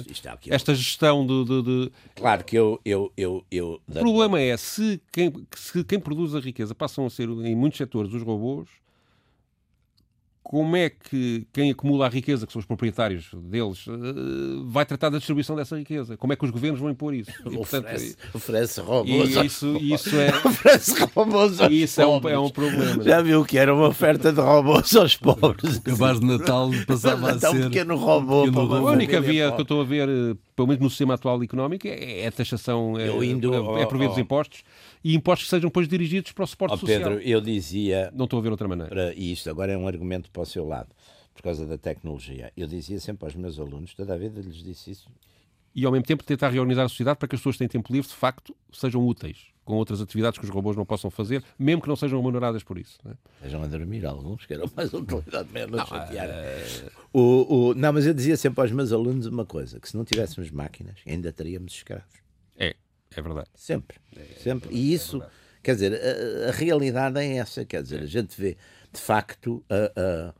isto, isto esta gestão de, de, de, Claro que eu... eu, eu, eu o problema é, se quem, se quem produz a riqueza passam a ser, em muitos setores, os robôs, como é que quem acumula a riqueza, que são os proprietários deles, eh, vai tratar da distribuição dessa riqueza? Como é que os governos vão impor isso? E, portanto, oferece, oferece robôs. E isso, isso é, oferece robôs aos isso pobres. É, um, é um problema. Já viu que era uma oferta de robôs aos pobres? O cabaz de Natal passava a ser... Um pequeno robô. Pequeno robô. A única via que eu estou a ver, eh, pelo menos no sistema atual económico, é, é a taxação, é, indo, é, é por via dos impostos e impostos que sejam depois dirigidos para o suporte oh, social. Pedro, eu dizia... Não estou a ver outra maneira. E isto agora é um argumento para o seu lado por causa da tecnologia. Eu dizia sempre aos meus alunos, toda a vida lhes disse isso. E ao mesmo tempo tentar reorganizar a sociedade para que as pessoas que têm tempo livre, de facto, sejam úteis, com outras atividades que os robôs não possam fazer, mesmo que não sejam remuneradas por isso. É? Sejam a dormir alguns, que eram mais utilidade, menos não, chatear. Uh... O, o, não, mas eu dizia sempre aos meus alunos uma coisa, que se não tivéssemos máquinas, ainda teríamos escravos. É, é verdade. Sempre, sempre. E isso, é quer dizer, a, a, realidade é essa, quer dizer, a gente vê, de facto, a, a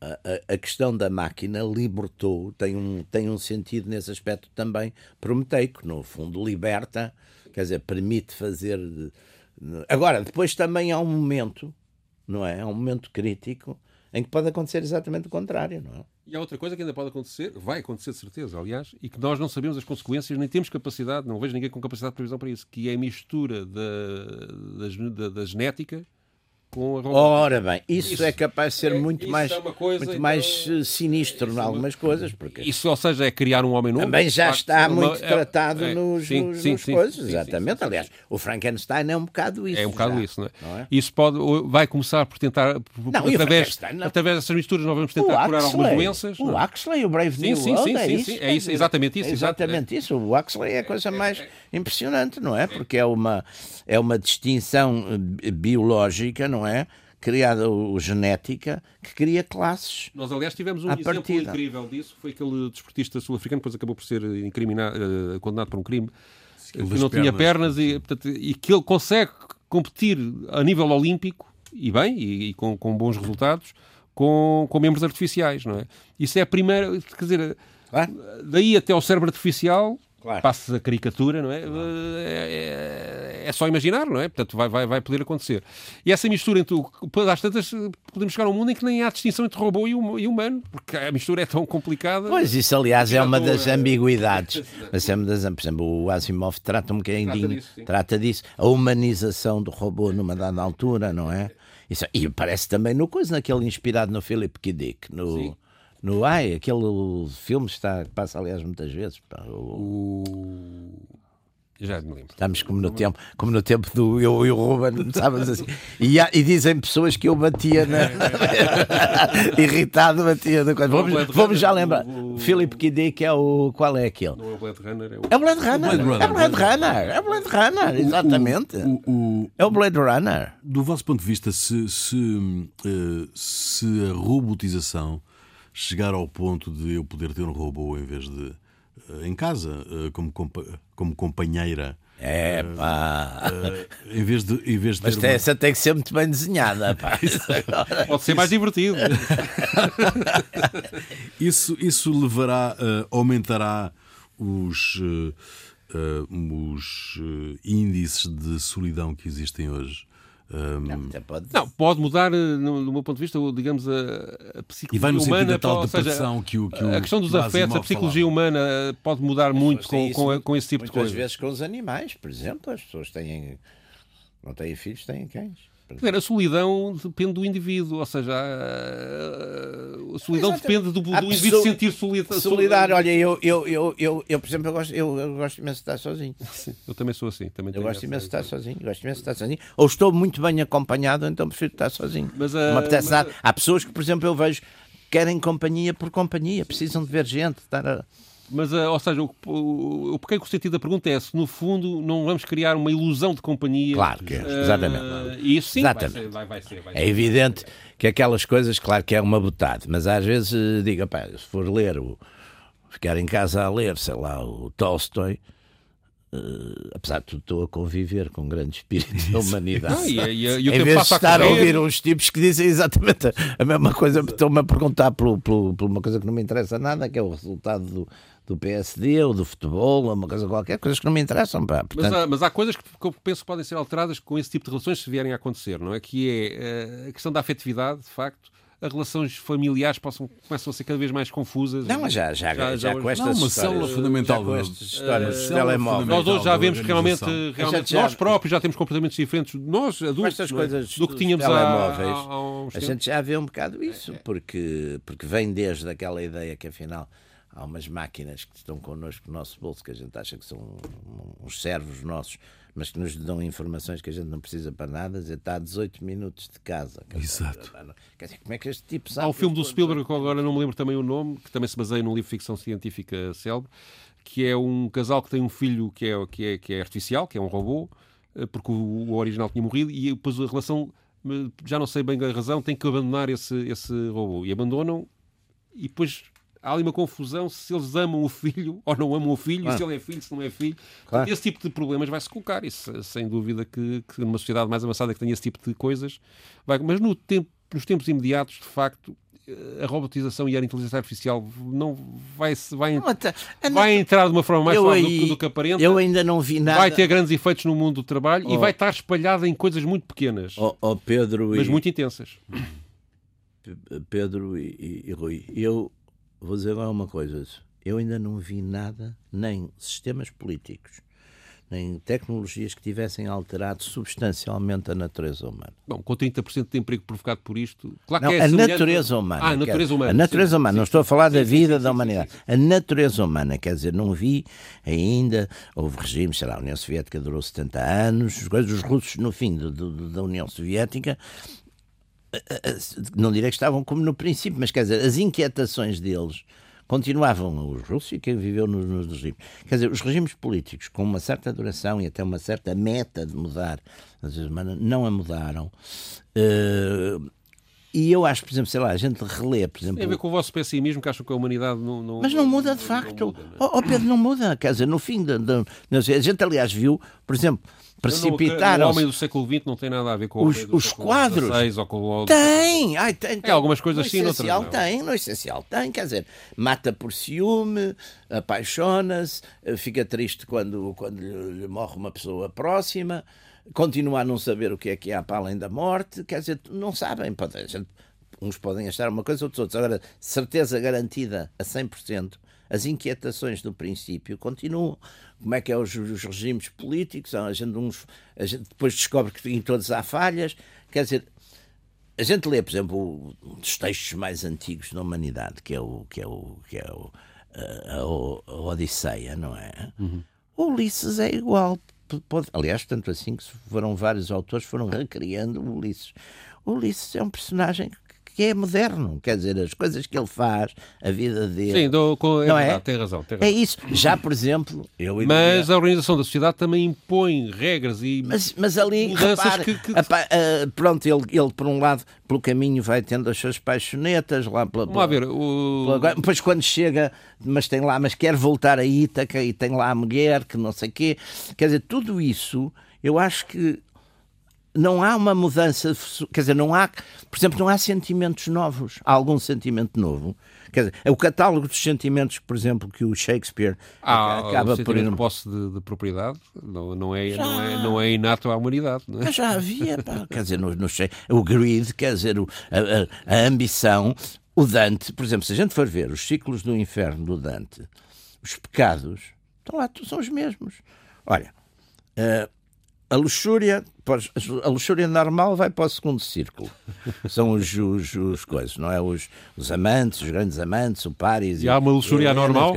a, a, questão da máquina libertou, tem um, tem um sentido nesse aspecto também prometeico, no fundo liberta, quer dizer, permite fazer. Agora, depois também há um momento, não é? Há um momento crítico em que pode acontecer exatamente o contrário, não é? E há outra coisa que ainda pode acontecer, vai acontecer de certeza, aliás, e que nós não sabemos as consequências, nem temos capacidade, não vejo ninguém com capacidade de previsão para isso, que é a mistura da, da, da genética com a. Ora bem, isso, isso, é capaz de ser é, muito mais, é coisa, muito então, mais eh, sinistro em algumas coisas. Porque isso, ou seja, é criar um homem novo. Também já está uma, muito é, tratado é, nos, sim, nos, sim, nos sim, coisas, exatamente. Aliás, o Frankenstein é um bocado isso. É um bocado já, isso, não é? não é? Isso pode, vai começar por tentar, por, não, através, através dessas misturas, nós vamos tentar curar algumas doenças. O Axley, o Brave New sim, World, sim, é isso. É isso, exatamente isso. exatamente isso. O Axley é a coisa mais impressionante, não é? Porque é uma, é uma distinção eh, biológica, não é? Criada o genética que cria classes. Nós, aliás, tivemos um exemplo partida. incrível disso, foi aquele desportista sul-africano, depois acabou por ser incriminado, uh, condenado por um crime, que não tinha pernas e, portanto, e que ele consegue competir a nível olímpico, e bem, e, e com, com, bons resultados, com, com membros artificiais, não é? Isso é a primeira, quer dizer, ah? daí até ao cérebro artificial Claro. Passes a caricatura, não é? Claro. É, é? é, só imaginar, não é? Portanto, vai, vai, vai poder acontecer. E essa mistura entre. Às tantas, podemos chegar a um mundo em que nem há distinção entre robô e humano, porque a mistura é tão complicada. Pois, isso, aliás, é uma das ambiguidades. Mas é uma das. Por exemplo, o Asimov trata um bocadinho. Trata disso, trata disso. A humanização do robô numa dada altura, não é? Isso, e parece também no coisa, naquele inspirado no Philip K. Dick, no. Sim no Ai, aquele filme está, passa, aliás, muitas vezes. Pá, o... Já me lembro. Estamos como no tempo, como no tempo do eu e o Ruben, sabes assim. E, há, e dizem pessoas que eu batia na. irritado, batia na coisa. Vamos, vamos já lembrar. O, Philip K. Dick é o. Qual é aquele? Não é o Blade Runner. É o, é o Blade Runner. É o Blade Runner. É o Blade Runner, exatamente. O, o, é o Blade Runner. Do vosso ponto de vista, se, se, eh, se a robotização chegar ao ponto de eu poder ter um robô em vez de eh, em casa eh, como, como companheira. É pá. Uh, em vez de, em vez de Mas uma... essa tem que ser muito bem desenhada. Pá. Pode ser mais divertido. isso, isso levará, uh, aumentará os, uh, os índices de solidão que existem hoje. Um... Não, pode... não, pode mudar, eh, do meu ponto de vista, digamos, a, a psicologia e vai no humana. Da tal depressão que o, que o a questão dos afetos, a psicologia falava. humana eh, pode mudar muito com, com, com, esse tipo de coisa. Às vezes com os animais, por exemplo, as pessoas têm. Não têm filhos, têm cães. A solidão depende do indivíduo, ou seja, a, solidão depende do, indivíduo sentir solidário. Solidário, olha, eu, eu, eu, eu, por exemplo, eu gosto, eu, gosto imenso de estar sozinho. Eu também sou assim. Também eu gosto imenso de estar sozinho, gosto imenso de estar sozinho. Ou estou muito bem acompanhado, então prefiro estar sozinho. Mas, mas, há, há pessoas que, por exemplo, eu vejo querem companhia por companhia, precisam de ver gente, estar a mas, uh, ou seja, o, o, o porquê que o sentido da pergunta é se, no fundo, não vamos criar uma ilusão de companhia. Claro que é, exatamente. Uh, e isso sim exatamente. Vai, ser, vai, vai, ser, vai ser. É evidente que aquelas coisas, claro que é uma botada, mas às vezes uh, diga, pá, se for ler, o, ficar em casa a ler, sei lá, o Tolstói, Uh, apesar de tudo, estou a conviver com um grande espírito da humanidade. Não, e, e, e, em vez de estar a, a, ouvir uns tipos que dizem exatamente a mesma coisa, estão-me a perguntar por, por, por, uma coisa que não me interessa nada, que é o resultado do, do PSD ou do futebol, ou uma coisa qualquer, coisas que não me interessam. Pá. Portanto... Mas, há, mas, há, coisas que, eu penso que podem ser alteradas com esse tipo de relações se vierem a acontecer, não é? Que é uh, a questão da afetividade, de facto, as relações familiares possam, começam a ser cada vez mais confusas. Não, mas já, já, já, já, já com estas não, uma célula fundamental com estas histórias uh, telemóveis. Nós hoje já vemos que realmente, realmente nós próprios já temos comportamentos diferentes, nós adultos, é? coisas do que tínhamos telemóveis, há, há, A gente já vê um bocado isso, porque, porque vem desde aquela ideia que afinal há umas máquinas que estão connosco no nosso bolso que a gente acha que são uns servos nossos, mas que nos dão informações que a gente não precisa para nada, dizer, está a 18 minutos de casa. Exato. Quer dizer, como é que este tipo sabe? Há o filme do Spielberg, que agora não me lembro também o nome, que também se baseia num livro de ficção científica célebre, que é um casal que tem um filho que é, que é, que é artificial, que é um robô, eh, porque o, original tinha morrido, e depois a relação, eh, já não sei bem a razão, tem que abandonar esse, esse robô. E abandonam, e depois há ali uma confusão se eles amam o filho ou não amam o filho, ah. se ele é filho, se não é filho. Claro. Esse tipo de problemas vai-se colocar. Isso, sem dúvida que, que numa sociedade mais avançada que tenha esse tipo de coisas, vai. Mas no tempo, nos tempos imediatos, de facto, eh, a robotização e a inteligência artificial não vai vai, não, até, vai entrar de uma forma mais suave do, do, que aparenta. Eu ainda não vi nada. Vai ter grandes efeitos no mundo do trabalho oh. e vai estar espalhada em coisas muito pequenas, oh, oh Pedro mas e... muito intensas. Pedro e, e, e Rui, eu vou dizer agora uma coisa. Eu ainda não vi nada, nem sistemas políticos, nem tecnologias que tivessem alterado substancialmente a natureza humana. Bom, com 30% de emprego provocado por isto, claro não, que é a natureza humana. Ah, a natureza humana. A natureza sim, humana, sim, não estou a falar sim, da vida da humanidade. A natureza humana, quer dizer, não vi ainda, houve regimes, sei lá, a União Soviética durou 70 anos, os russos, no fim do, do, da União Soviética, não direi que estavam como no princípio, mas quer dizer, as inquietações deles continuavam os russos e quem viveu nos, nos regimes. Quer dizer, os regimes políticos, com uma certa duração e até uma certa meta de mudar, às vezes, não a mudaram. Uh, e eu acho, por exemplo, sei lá, a gente relê, por exemplo. Tem a ver com o vosso pessimismo, que acham que a humanidade não. não mas não muda de facto. Não muda, né? oh, oh, Pedro, não muda. Quer dizer, no fim. De, de, a gente, aliás, viu, por exemplo, precipitaram. O homem do século XX não tem nada a ver com o os, os quadros. ou com o... Tem, ai, tem, tem. É, algumas coisas no sim, essencial não. tem, no essencial tem, quer dizer, mata por ciúme, apaixona-se, fica triste quando, quando lhe morre uma pessoa próxima, continua a não saber o que é que há para além da morte, quer dizer, não sabem, pode, gente, uns podem achar uma coisa, outros outros. Agora, certeza garantida a 100%, as inquietações do princípio continuam como é que é os, os regimes políticos, a gente, uns, a gente depois descobre que em todos há falhas. Quer dizer, a gente lê, por exemplo, um dos textos mais antigos da humanidade, que é o que é o que é o, a, a Odisseia, não é? Uhum. O Ulisses é igual. Pode, aliás, tanto assim que foram vários autores foram recriando o Ulisses. O Ulisses é um personagem que é moderno, quer dizer, as coisas que ele faz, a vida dele. Sim, do, com, é não é? tem razão, tem razão. É isso. Já, por exemplo, eu Mas a organização da sociedade também impõe regras e mas, mas ali, mudanças que, que... uh, pronto, ele, ele por um lado, pelo caminho vai tendo as suas paixonetas lá pela, Vamos ver, o... Pela, depois quando chega, mas tem lá, mas quer voltar a Ítaca e tem lá a mulher que não sei quê. Quer dizer, tudo isso eu acho que não há uma mudança, quer dizer, não há, por exemplo, não há sentimentos novos. Há algum sentimento novo? Quer dizer, é o catálogo dos sentimentos, por exemplo, que o Shakespeare ah, acaba o por. O posse de, de, propriedade não, não, é, já... não, é, não é inato à humanidade. Não é? Já havia, pá, quer dizer, no, no, o greed, quer dizer, o, a, a, a ambição. O Dante, por exemplo, se a gente for ver os ciclos do inferno do Dante, os pecados estão lá, são os mesmos. Olha, uh, a luxúria, a luxúria normal vai para o segundo círculo. São os, os, os coisas, não é? Os, os amantes, os grandes amantes, o Paris. E, e há uma luxúria anormal?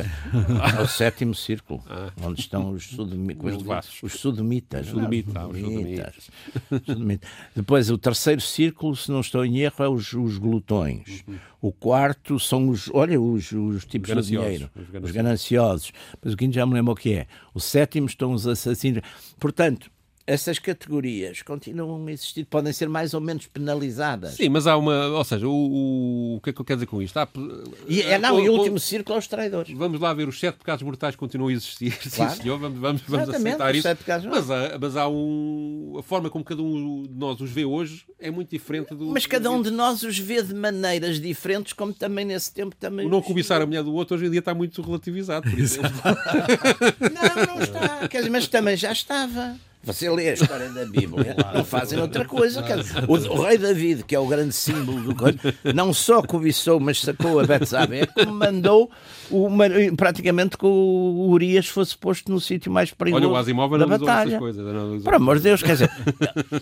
É o sétimo círculo, ah. onde estão os, sodomi os, os sodomitas. Os sodomitas. sodomitas. Depois, o terceiro círculo, se não estou em erro, é os, os glutões. Uhum. O quarto são os, olha, os, os tipos de dinheiro. Os gananciosos. os gananciosos. Mas o quinto já me lembro o que é. O sétimo estão os assassinos. Portanto, essas categorias continuam a existir, podem ser mais ou menos penalizadas. Sim, mas há uma. Ou seja, o, o, o que é que eu quero dizer com isto? Há, e, é, não, o, e o último círculo aos traidores. Vamos lá ver, os sete pecados mortais continuam a existir. Claro. Sim, senhor, vamos, vamos, vamos aceitar isso. Mas, há, mas há um. A forma como cada um de nós os vê hoje é muito diferente do. Mas cada um de nós os vê de maneiras diferentes, como também nesse tempo também. O não cobiçar a mulher do outro hoje em dia está muito relativizado, por exemplo. não, não está. Quer dizer, mas também já estava. Você lê a história da Bíblia, não fazem outra coisa. O, o, rei David, que é o grande símbolo do coisa, não só cobiçou, mas sacou a Betsabé, como mandou uma, praticamente que o Urias fosse posto no sítio mais perigoso Olha, o Asimov da batalha. Coisas, Por amor de Deus, quer dizer,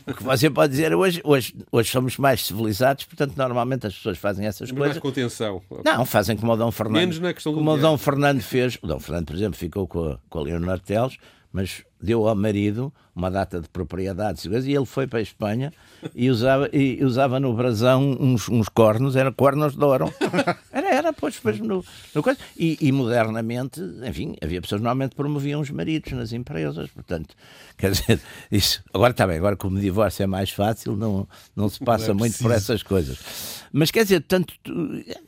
o que você pode dizer hoje, hoje, hoje somos mais civilizados, portanto, normalmente as pessoas fazem essas mas coisas. Mais contenção. Não, fazem como o Dom Fernando. Menos na questão do Como o Dom Fernando fez. O Dom Fernando, por exemplo, ficou com a, com a Leonor Teles, mas deu ao marido uma data de propriedades e ele foi para a Espanha e usava, e usava no brasão uns, uns cornos, era cornos de ouro. Era, era, pois, depois no, no coisa. E, e, modernamente, enfim, havia pessoas que normalmente promoviam os maridos nas empresas, portanto, quer dizer, isso. Agora está bem, agora como o divórcio é mais fácil, não, não se passa não é muito por essas coisas. Mas quer dizer, tanto.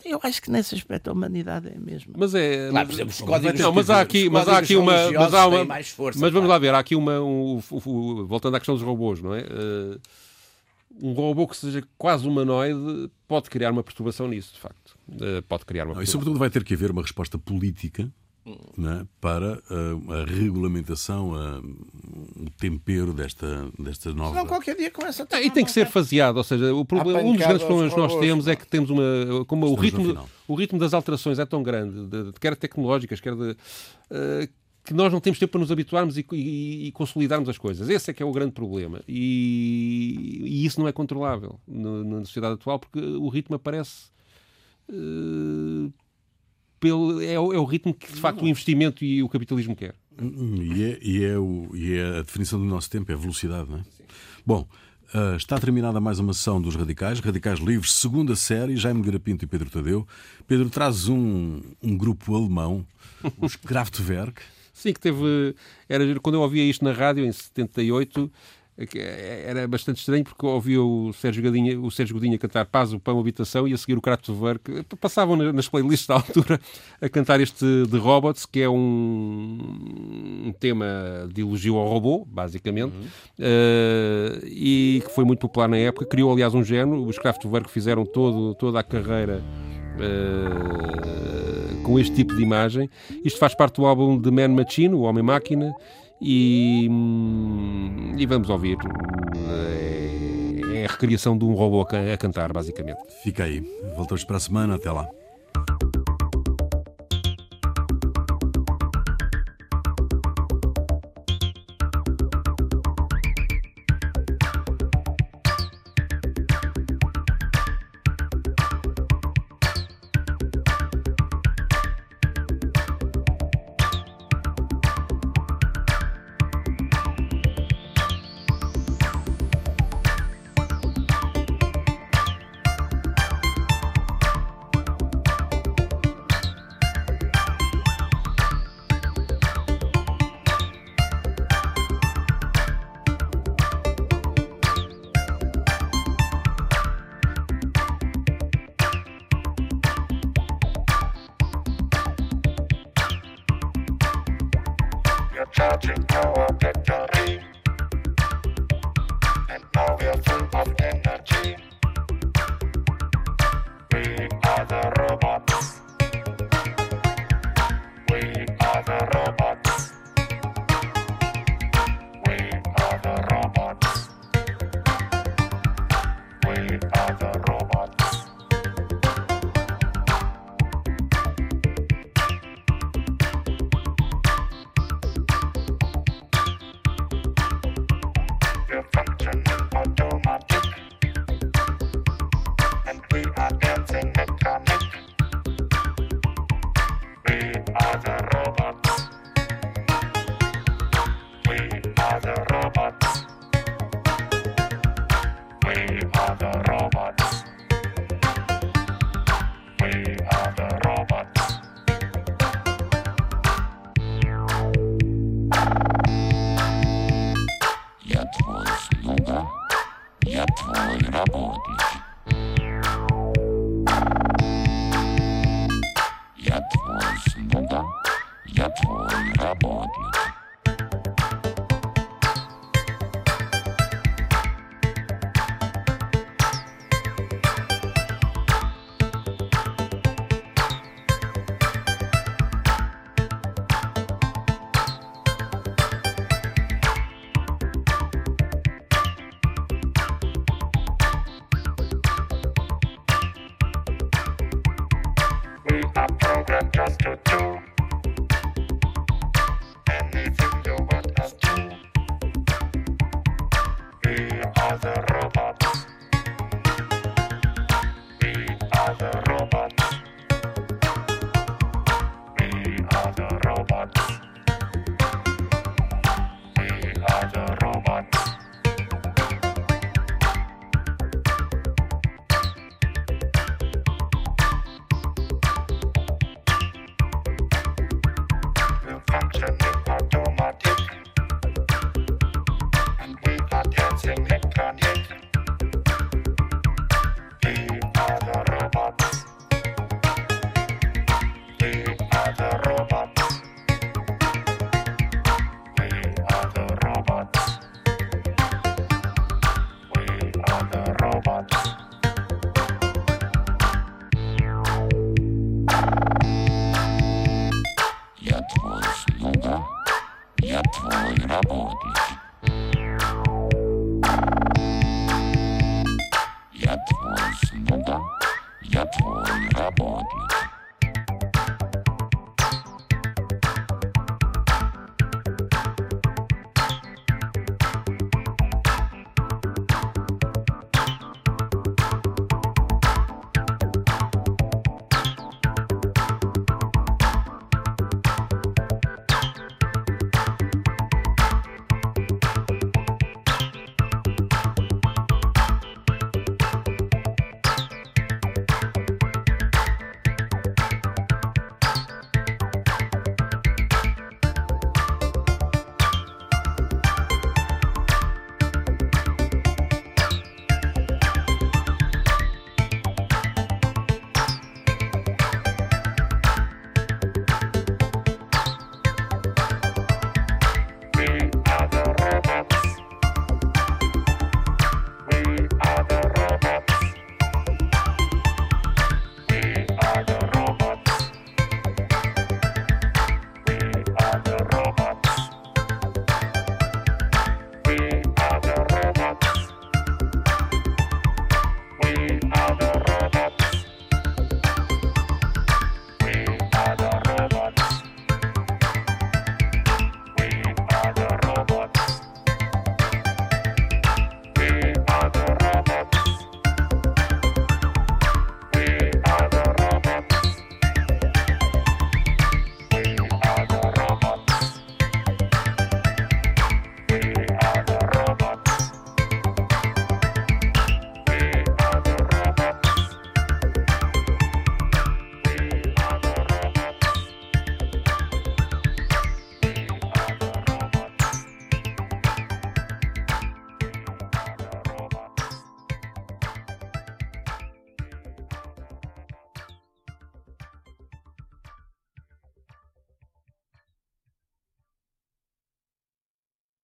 Eu acho que nesse aspecto a humanidade é a mesma. Mas é. Claro, por exemplo, os códigos, não, mas há aqui, mas há aqui uma. Mas, há uma mas vamos lá ver, há aqui uma. Um, um, voltando à questão dos robôs, não é? Uh, um robô que seja quase humanoide pode criar uma perturbação nisso, de facto. Uh, pode criar uma não, E sobretudo vai ter que haver uma resposta política é? para uh, a regulamentação, uh, o tempero desta, desta nova. Não, qualquer dia começa a E tem que ser faseado, ou seja, o problema, um dos grandes problemas que nós temos é que temos uma. Como o ritmo, o ritmo das alterações é tão grande, de, de, quer tecnológicas, quer de. Uh, que nós não temos tempo para nos habituarmos e, e, e, consolidarmos as coisas. Esse é que é o grande problema. E, e isso não é controlável no, na sociedade atual porque o ritmo aparece. Uh, pelo, é, o, é o ritmo que, de facto, o investimento e o capitalismo quer. E é, e é, o, e é a definição do nosso tempo, é a velocidade, não é? Sim. Bom, uh, está terminada mais uma sessão dos Radicais, Radicais Livres, segunda série, Jaime Garapinto e Pedro Tadeu. Pedro, traz um, um grupo alemão, os Kraftwerk. Sim, que teve. Era, quando eu ouvia isto na rádio, em 78, era bastante estranho porque ouvia o Sérgio, Godinha, o Sérgio Godinha cantar Paz, o Pão, Habitação e a seguir o Kraftwerk. Passavam nas playlists da altura a cantar este The Robots, que é um, um tema de elogio ao robô, basicamente, uhum. uh, e que foi muito popular na época. Criou, aliás, um género. Os Kraftwerk fizeram todo, toda a carreira. Uh, com este tipo de imagem. Isto faz parte do álbum The Man Machine, o Homem-Máquina, e, hum, e vamos ouvir. É, é a recriação de um robô a cantar, basicamente. Fica aí. Voltamos para a semana. Até lá.